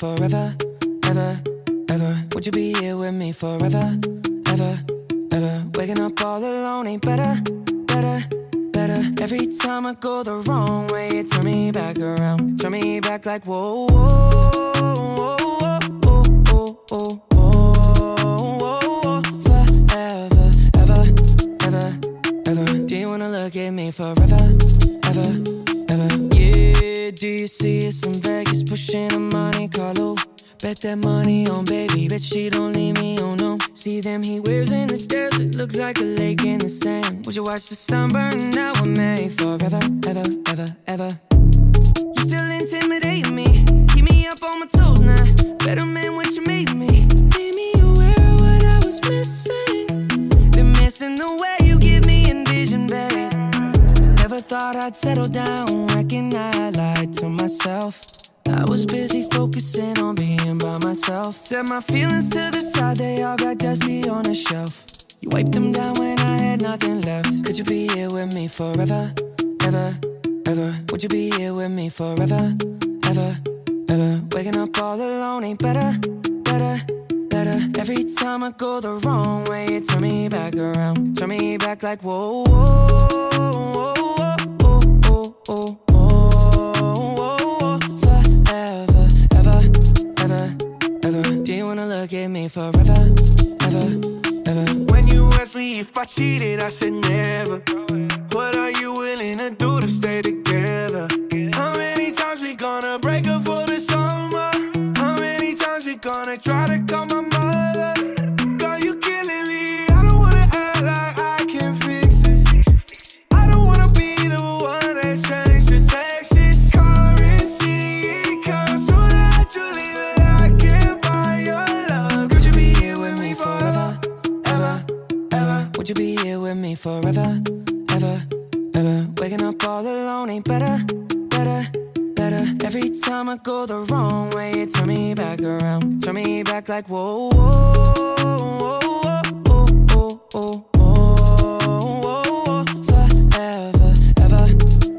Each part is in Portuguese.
forever, ever, ever? Would you be here with me forever, ever, ever? Waking up all alone ain't better, better, better. Every time I go the wrong way, you turn me back around. Turn me back like, whoa, whoa, whoa, whoa, whoa, whoa, whoa. Do you wanna look at me forever, ever, ever? Yeah, do you see us in bed? Pushing a Monte Carlo? Bet that money on baby, bet she don't leave me, oh no. See them he wears in the desert, look like a lake in the sand. Would you watch the sun burn out with me forever, ever, ever, ever? You still intimidate me, keep me up on my toes now. Better man, what you made me. Made me aware of what I was missing. Been missing the way you give me envision, babe. Never thought I'd settle down, reckon I lied to myself. I was busy focusing on being by myself. Set my feelings to the side, they all got dusty on a shelf. You wiped them down when I had nothing left. Could you be here with me forever, ever, ever? Would you be here with me forever, ever, ever? Waking up all alone ain't better, better, better. Every time I go the wrong way, you turn me back around, turn me back like whoa, whoa, whoa, whoa, me forever, ever, ever? When you asked me if I cheated, I said never. Waking up all alone ain't better, better, better. Every time I go the wrong way, you turn me back around, turn me back like whoa, whoa, whoa, whoa, whoa, whoa, whoa, whoa. Forever, ever,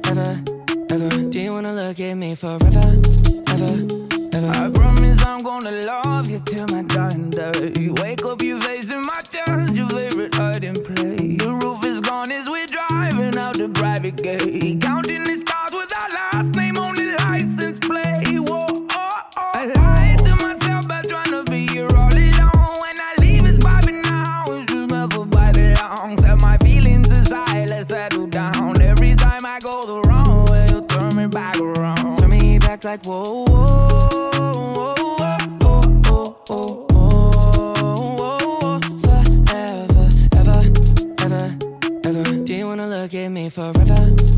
ever, ever. Do you wanna look at me forever, ever, ever? I promise I'm gonna love you till my dying day. Wake up, you facing like whoa, whoa. Forever, ever, ever, ever. Do you wanna look at me forever,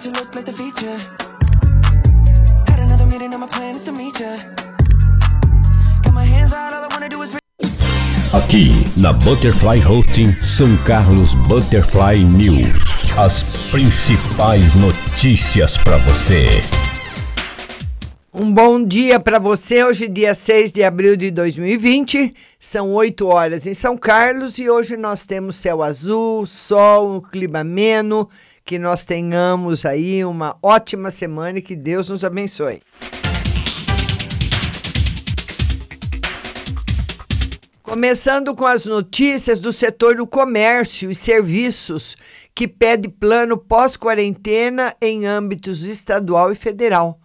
but you look like the feature. Had another meeting, and my plan is to meet ya. Got my hands out, all I wanna do is. Aqui na Butterfly Hosting São Carlos Butterfly News. As principais notícias para você. Um bom dia para você. Hoje, dia 6 de abril de 2020, são 8 horas em São Carlos e hoje nós temos céu azul, sol, um clima ameno. Que nós tenhamos aí uma ótima semana e que Deus nos abençoe. Começando com as notícias do setor do comércio e serviços, que pede plano pós-quarentena em âmbitos estadual e federal.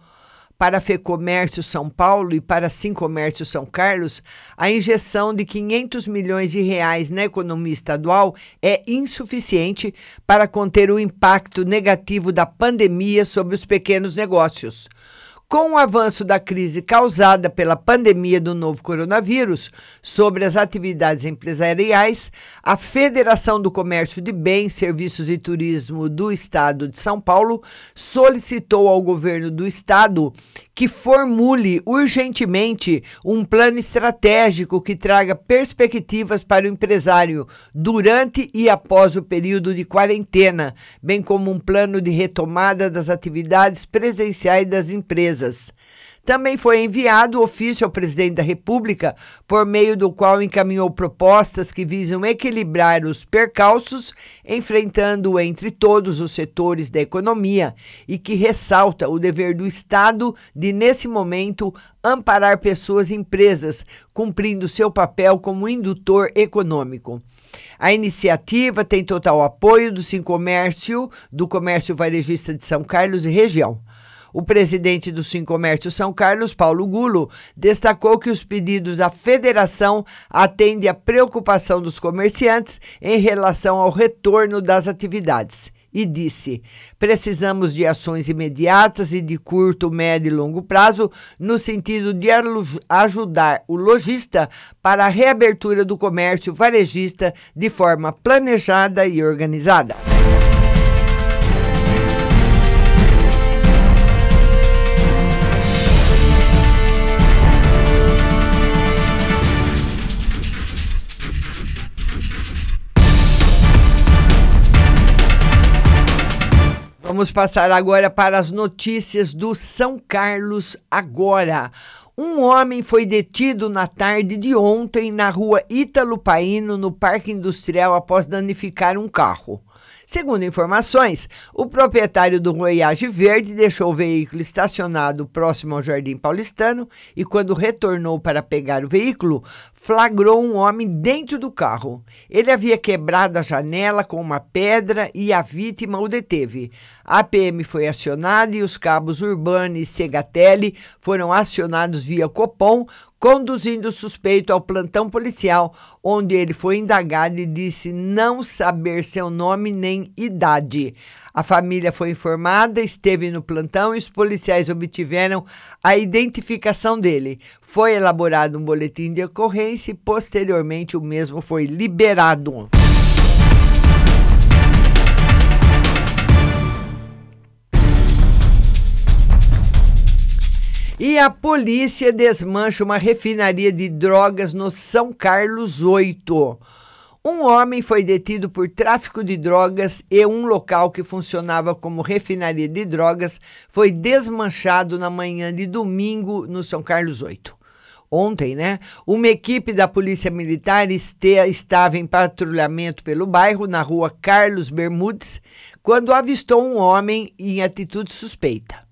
Para a FEComércio São Paulo e para a Sincomércio São Carlos, a injeção de 500 milhões de reais na economia estadual é insuficiente para conter o impacto negativo da pandemia sobre os pequenos negócios. Com o avanço da crise causada pela pandemia do novo coronavírus sobre as atividades empresariais, a Federação do Comércio de Bens, Serviços e Turismo do Estado de São Paulo solicitou ao governo do estado que formule urgentemente um plano estratégico que traga perspectivas para o empresário durante e após o período de quarentena, bem como um plano de retomada das atividades presenciais das empresas. Também foi enviado ofício ao presidente da República, por meio do qual encaminhou propostas que visam equilibrar os percalços, enfrentando entre todos os setores da economia, e que ressalta o dever do Estado de, nesse momento, amparar pessoas e empresas, cumprindo seu papel como indutor econômico. A iniciativa tem total apoio do Sincomércio, do Comércio Varejista de São Carlos e região. O presidente do Sim Comércio São Carlos, Paulo Gulo, destacou que os pedidos da federação atendem à preocupação dos comerciantes em relação ao retorno das atividades e disse: precisamos de ações imediatas e de curto, médio e longo prazo, no sentido de ajudar o lojista para a reabertura do comércio varejista de forma planejada e organizada. Vamos passar agora para as notícias do São Carlos agora. Um homem foi detido na tarde de ontem na rua Ítalo Paino, no Parque Industrial, após danificar um carro. Segundo informações, o proprietário do Voyage Verde deixou o veículo estacionado próximo ao Jardim Paulistano e, quando retornou para pegar o veículo, flagrou um homem dentro do carro. Ele havia quebrado a janela com uma pedra e a vítima o deteve. A PM foi acionada e os cabos Urbano e Segatelli foram acionados via Copom conduzindo o suspeito ao plantão policial, onde ele foi indagado e disse não saber seu nome nem idade. A família foi informada, esteve no plantão e os policiais obtiveram a identificação dele. Foi elaborado um boletim de ocorrência e posteriormente o mesmo foi liberado. E a polícia desmancha uma refinaria de drogas no São Carlos 8. Um homem foi detido por tráfico de drogas e um local que funcionava como refinaria de drogas foi desmanchado na manhã de domingo no São Carlos 8 ontem, né? Uma equipe da Polícia Militar este, estava em patrulhamento pelo bairro, na rua Carlos Bermudes, quando avistou um homem em atitude suspeita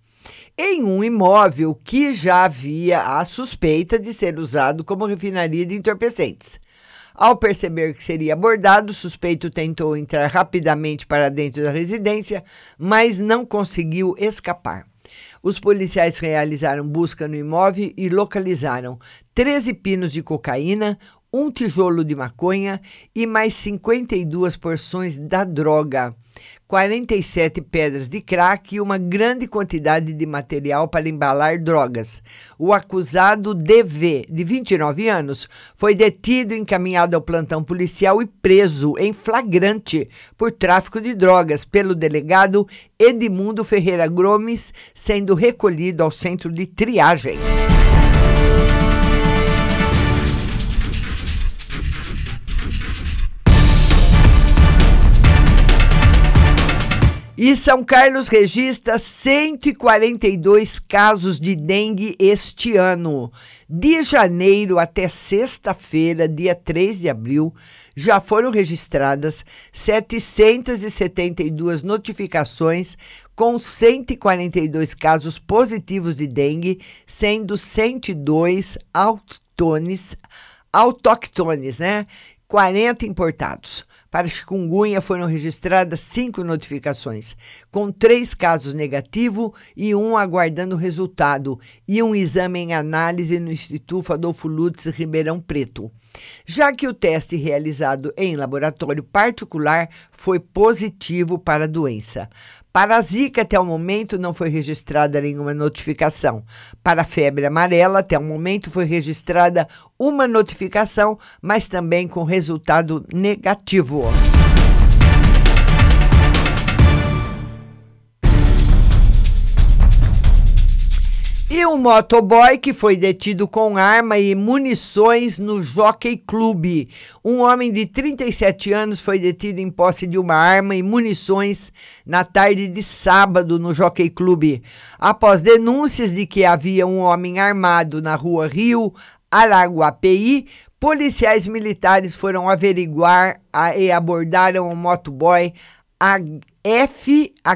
em um imóvel que já havia a suspeita de ser usado como refinaria de entorpecentes. Ao perceber que seria abordado, o suspeito tentou entrar rapidamente para dentro da residência, mas não conseguiu escapar. Os policiais realizaram busca no imóvel e localizaram 13 pinos de cocaína, um tijolo de maconha e mais 52 porções da droga, 47 pedras de crack e uma grande quantidade de material para embalar drogas. O acusado DV, de 29 anos, foi detido, encaminhado ao plantão policial e preso em flagrante por tráfico de drogas pelo delegado Edmundo Ferreira Gomes, sendo recolhido ao centro de triagem. E São Carlos registra 142 casos de dengue este ano. De janeiro até sexta-feira, dia 3 de abril, já foram registradas 772 notificações com 142 casos positivos de dengue, sendo 102 autóctones, autóctones, né? 40 importados. Para chikungunya foram registradas cinco notificações, com três casos negativos e um aguardando resultado, e um exame em análise no Instituto Adolfo Lutz Ribeirão Preto. Já que o teste realizado em laboratório particular foi positivo para a doença. Para a Zika, até o momento, não foi registrada nenhuma notificação. Para a febre amarela, até o momento, foi registrada uma notificação, mas também com resultado negativo. E um motoboy que foi detido com arma e munições no Jockey Club. Um homem de 37 anos foi detido em posse de uma arma e munições na tarde de sábado no Jockey Club. Após denúncias de que havia um homem armado na rua Rio Araguapeí, policiais militares foram averiguar a, e abordaram o motoboy FHDVS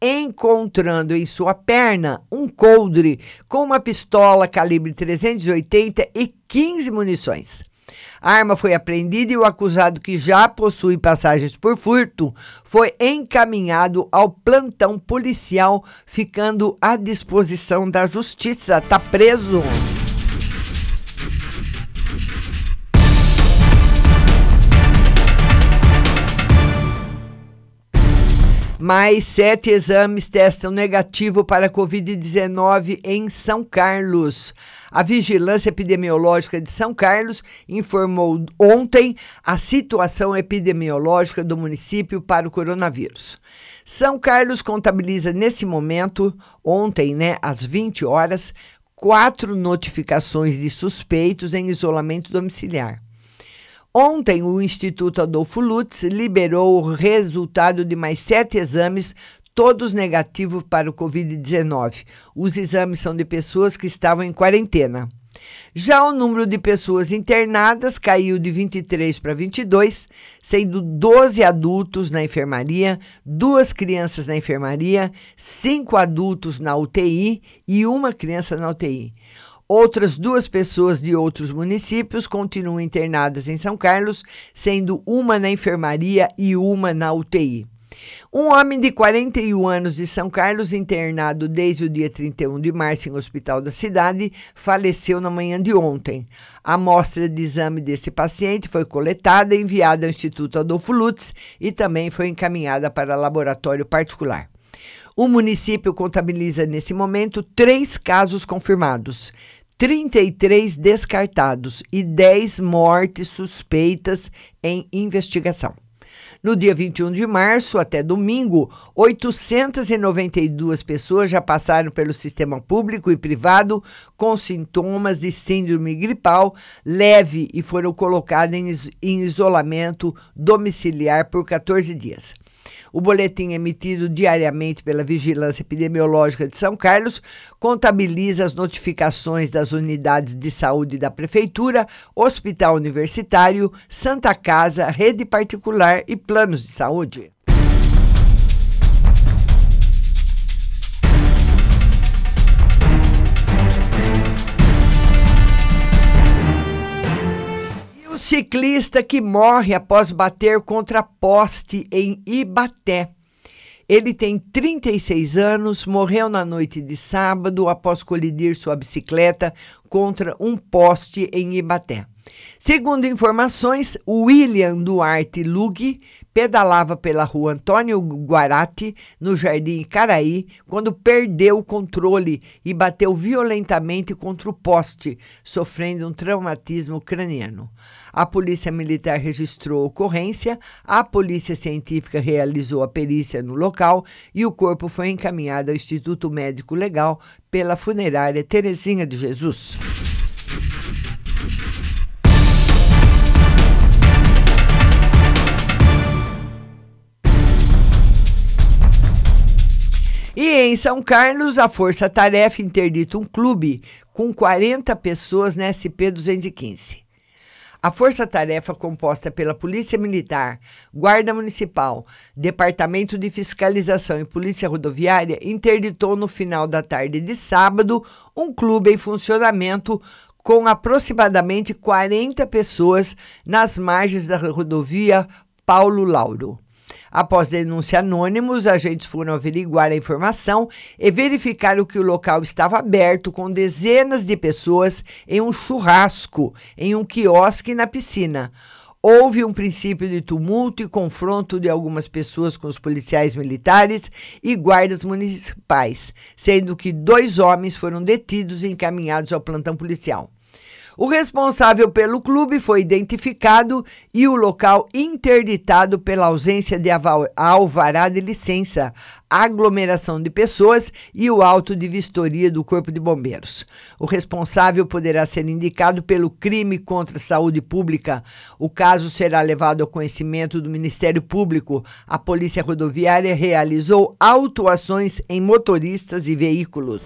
encontrando em sua perna um coldre com uma pistola calibre 380 e 15 munições. A arma foi apreendida e o acusado, que já possui passagens por furto, foi encaminhado ao plantão policial, ficando à disposição da justiça. Está preso. Mais sete exames testam negativo para Covid-19 em São Carlos. A Vigilância Epidemiológica de São Carlos informou ontem a situação epidemiológica do município para o coronavírus. São Carlos contabiliza nesse momento, ontem, né, às 20 horas, quatro notificações de suspeitos em isolamento domiciliar. Ontem, o Instituto Adolfo Lutz liberou o resultado de mais sete exames, todos negativos para o Covid-19. Os exames são de pessoas que estavam em quarentena. Já o número de pessoas internadas caiu de 23 para 22, sendo 12 adultos na enfermaria, duas crianças na enfermaria, cinco adultos na UTI e uma criança na UTI. Outras duas pessoas de outros municípios continuam internadas em São Carlos, sendo uma na enfermaria e uma na UTI. Um homem de 41 anos de São Carlos, internado desde o dia 31 de março em um hospital da cidade, faleceu na manhã de ontem. A amostra de exame desse paciente foi coletada e enviada ao Instituto Adolfo Lutz e também foi encaminhada para laboratório particular. O município contabiliza nesse momento três casos confirmados. 33 descartados e 10 mortes suspeitas em investigação. No dia 21 de março até domingo, 892 pessoas já passaram pelo sistema público e privado com sintomas de síndrome gripal leve e foram colocadas em isolamento domiciliar por 14 dias. O boletim emitido diariamente pela Vigilância Epidemiológica de São Carlos contabiliza as notificações das unidades de saúde da Prefeitura, Hospital Universitário, Santa Casa, Rede Particular e planos de saúde. Ciclista que morre após bater contra poste em Ibaté. Ele tem 36 anos, morreu na noite de sábado após colidir sua bicicleta contra um poste em Ibaté. Segundo informações, William Duarte Lug pedalava pela rua Antônio Guarati, no Jardim Caraí, quando perdeu o controle e bateu violentamente contra o poste, sofrendo um traumatismo craniano. A Polícia Militar registrou a ocorrência, a Polícia Científica realizou a perícia no local e o corpo foi encaminhado ao Instituto Médico Legal pela funerária Terezinha de Jesus. São Carlos, a Força Tarefa interdita um clube com 40 pessoas na SP 215. A força-tarefa composta pela Polícia Militar, Guarda Municipal, Departamento de Fiscalização e Polícia Rodoviária interditou no final da tarde de sábado um clube em funcionamento com aproximadamente 40 pessoas nas margens da rodovia Paulo Lauro. Após denúncia anônimos, agentes foram averiguar a informação e verificaram que o local estava aberto com dezenas de pessoas em um churrasco, em um quiosque na piscina. Houve um princípio de tumulto e confronto de algumas pessoas com os policiais militares e guardas municipais, sendo que dois homens foram detidos e encaminhados ao plantão policial. O responsável pelo clube foi identificado e o local interditado pela ausência de alvará de licença, aglomeração de pessoas e o auto de vistoria do Corpo de Bombeiros. O responsável poderá ser indicado pelo crime contra a saúde pública. O caso será levado ao conhecimento do Ministério Público. A Polícia Rodoviária realizou autuações em motoristas e veículos.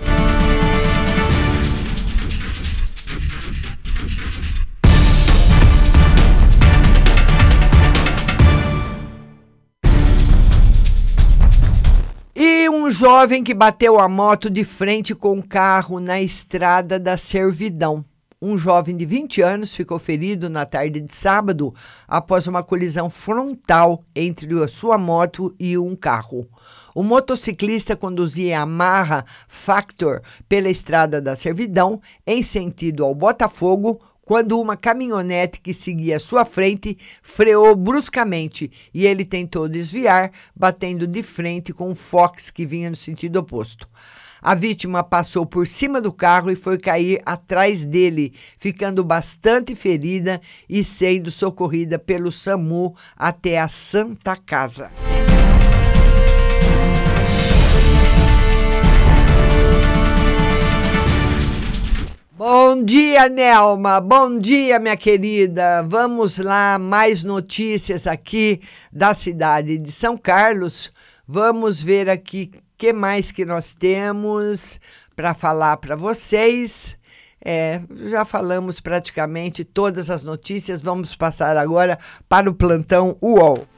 Jovem que bateu a moto de frente com um carro na estrada da servidão. um jovem de 20 anos ficou ferido na tarde de sábado após uma colisão frontal entre a sua moto e um carro. O motociclista conduzia a Marra Factor pela estrada da Servidão em sentido ao Botafogo quando uma caminhonete que seguia sua frente freou bruscamente e ele tentou desviar, batendo de frente com um Fox que vinha no sentido oposto. A vítima passou por cima do carro e foi cair atrás dele, ficando bastante ferida e sendo socorrida pelo SAMU até a Santa Casa. Bom dia, Nelma. Bom dia, minha querida. Vamos lá, mais notícias aqui da cidade de São Carlos. Vamos ver aqui que mais que nós temos para falar para vocês. É, já falamos praticamente todas as notícias. Vamos passar agora para o plantão UOL.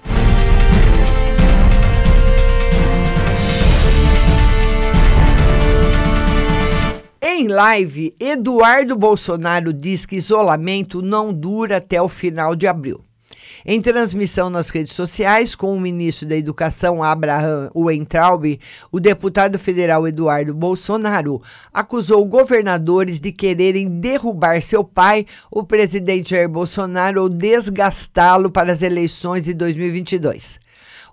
Em live, Eduardo Bolsonaro diz que isolamento não dura até o final de abril. Em transmissão nas redes sociais com o ministro da Educação, Abraham Weintraub, o deputado federal Eduardo Bolsonaro acusou governadores de quererem derrubar seu pai, o presidente Jair Bolsonaro, ou desgastá-lo para as eleições de 2022.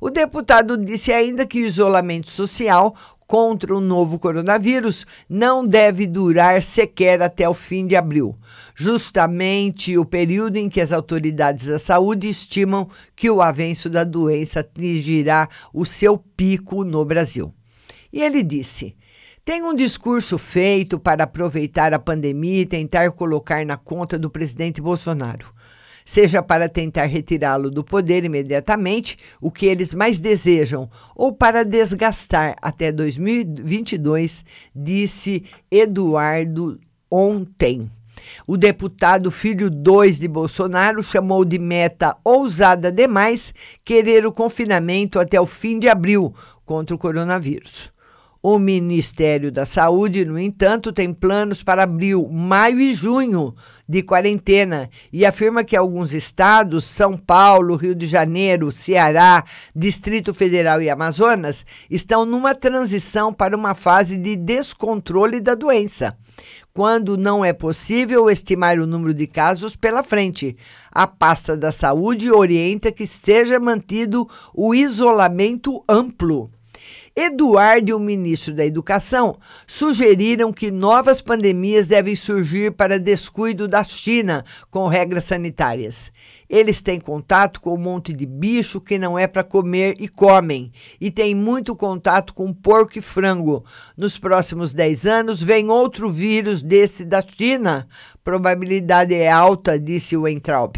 O deputado disse ainda que o isolamento social contra o novo coronavírus não deve durar sequer até o fim de abril, justamente o período em que as autoridades da saúde estimam que o avanço da doença atingirá o seu pico no Brasil. E ele disse: tem um discurso feito para aproveitar a pandemia e tentar colocar na conta do presidente Bolsonaro seja para tentar retirá-lo do poder imediatamente, o que eles mais desejam, ou para desgastar até 2022, disse Eduardo ontem. O deputado filho 2 de Bolsonaro chamou de meta ousada demais querer o confinamento até o fim de abril contra o coronavírus. O Ministério da Saúde, no entanto, tem planos para abril, maio e junho de quarentena e afirma que alguns estados, São Paulo, Rio de Janeiro, Ceará, Distrito Federal e Amazonas, estão numa transição para uma fase de descontrole da doença quando não é possível estimar o número de casos pela frente. A pasta da saúde orienta que seja mantido o isolamento amplo. Eduardo e o ministro da Educação sugeriram que novas pandemias devem surgir para descuido da China com regras sanitárias. Eles têm contato com um monte de bicho que não é para comer e comem, e têm muito contato com porco e frango. Nos próximos 10 anos vem outro vírus desse da China. Probabilidade é alta, disse o Entraub.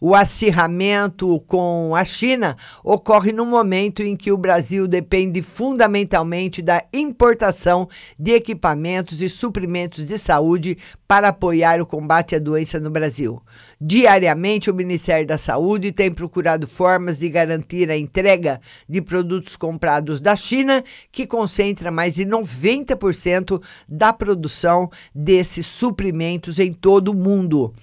O acirramento com a China ocorre no momento em que o Brasil depende fundamentalmente da importação de equipamentos e suprimentos de saúde para apoiar o combate à doença no Brasil. Diariamente, o Ministério da Saúde tem procurado formas de garantir a entrega de produtos comprados da China, que concentra mais de 90% da produção desses suprimentos em todo o mundo.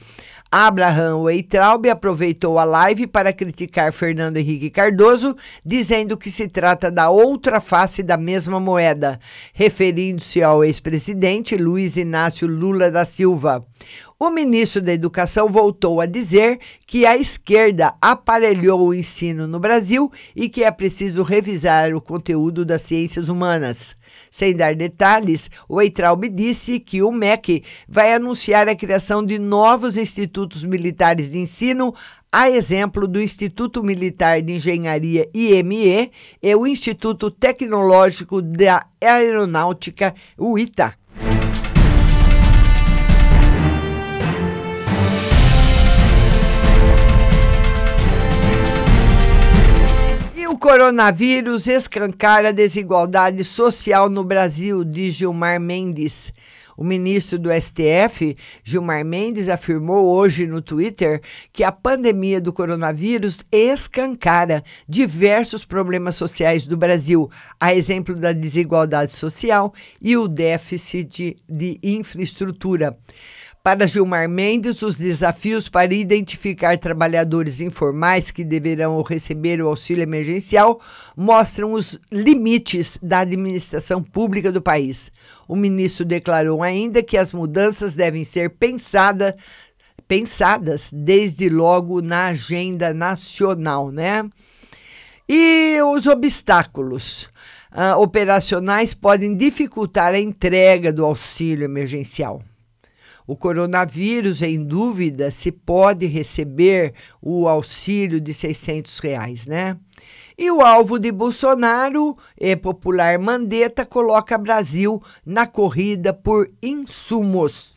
Abraham Weitraub aproveitou a live para criticar Fernando Henrique Cardoso, dizendo que se trata da outra face da mesma moeda, referindo-se ao ex-presidente Luiz Inácio Lula da Silva. O ministro da Educação voltou a dizer que a esquerda aparelhou o ensino no Brasil e que é preciso revisar o conteúdo das ciências humanas. Sem dar detalhes, o Eitraub disse que o MEC vai anunciar a criação de novos institutos militares de ensino, a exemplo do Instituto Militar de Engenharia IME e o Instituto Tecnológico da Aeronáutica, o ITA. O coronavírus escancara a desigualdade social no Brasil, diz Gilmar Mendes. O ministro do STF, Gilmar Mendes, afirmou hoje no Twitter que a pandemia do coronavírus escancara diversos problemas sociais do Brasil, a exemplo da desigualdade social e o déficit de infraestrutura. Para Gilmar Mendes, os desafios para identificar trabalhadores informais que deverão receber o auxílio emergencial mostram os limites da administração pública do país. O ministro declarou ainda que as mudanças devem ser pensadas pensadas desde logo na agenda nacional, né? E os obstáculos uh, operacionais podem dificultar a entrega do auxílio emergencial. O coronavírus, em dúvida, se pode receber o auxílio de 600 reais, né? E o alvo de Bolsonaro, é popular Mandetta, coloca Brasil na corrida por insumos.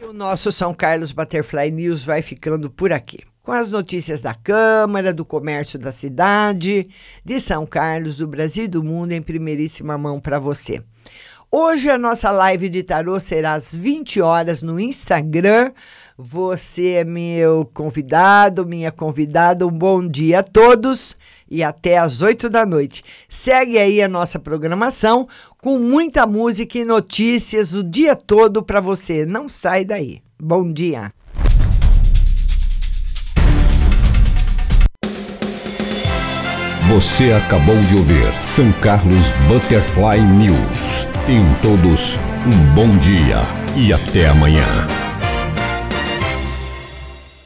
E o nosso São Carlos Butterfly News vai ficando por aqui com as notícias da Câmara, do comércio da cidade, de São Carlos, do Brasil e do mundo em primeiríssima mão para você. Hoje a nossa live de tarô será às 20 horas no Instagram. Você é meu convidado, minha convidada. Um bom dia a todos e até às 8 da noite. Segue aí a nossa programação com muita música e notícias o dia todo para você. Não sai daí. Bom dia. Você acabou de ouvir São Carlos Butterfly News. Tenham todos um bom dia e até amanhã.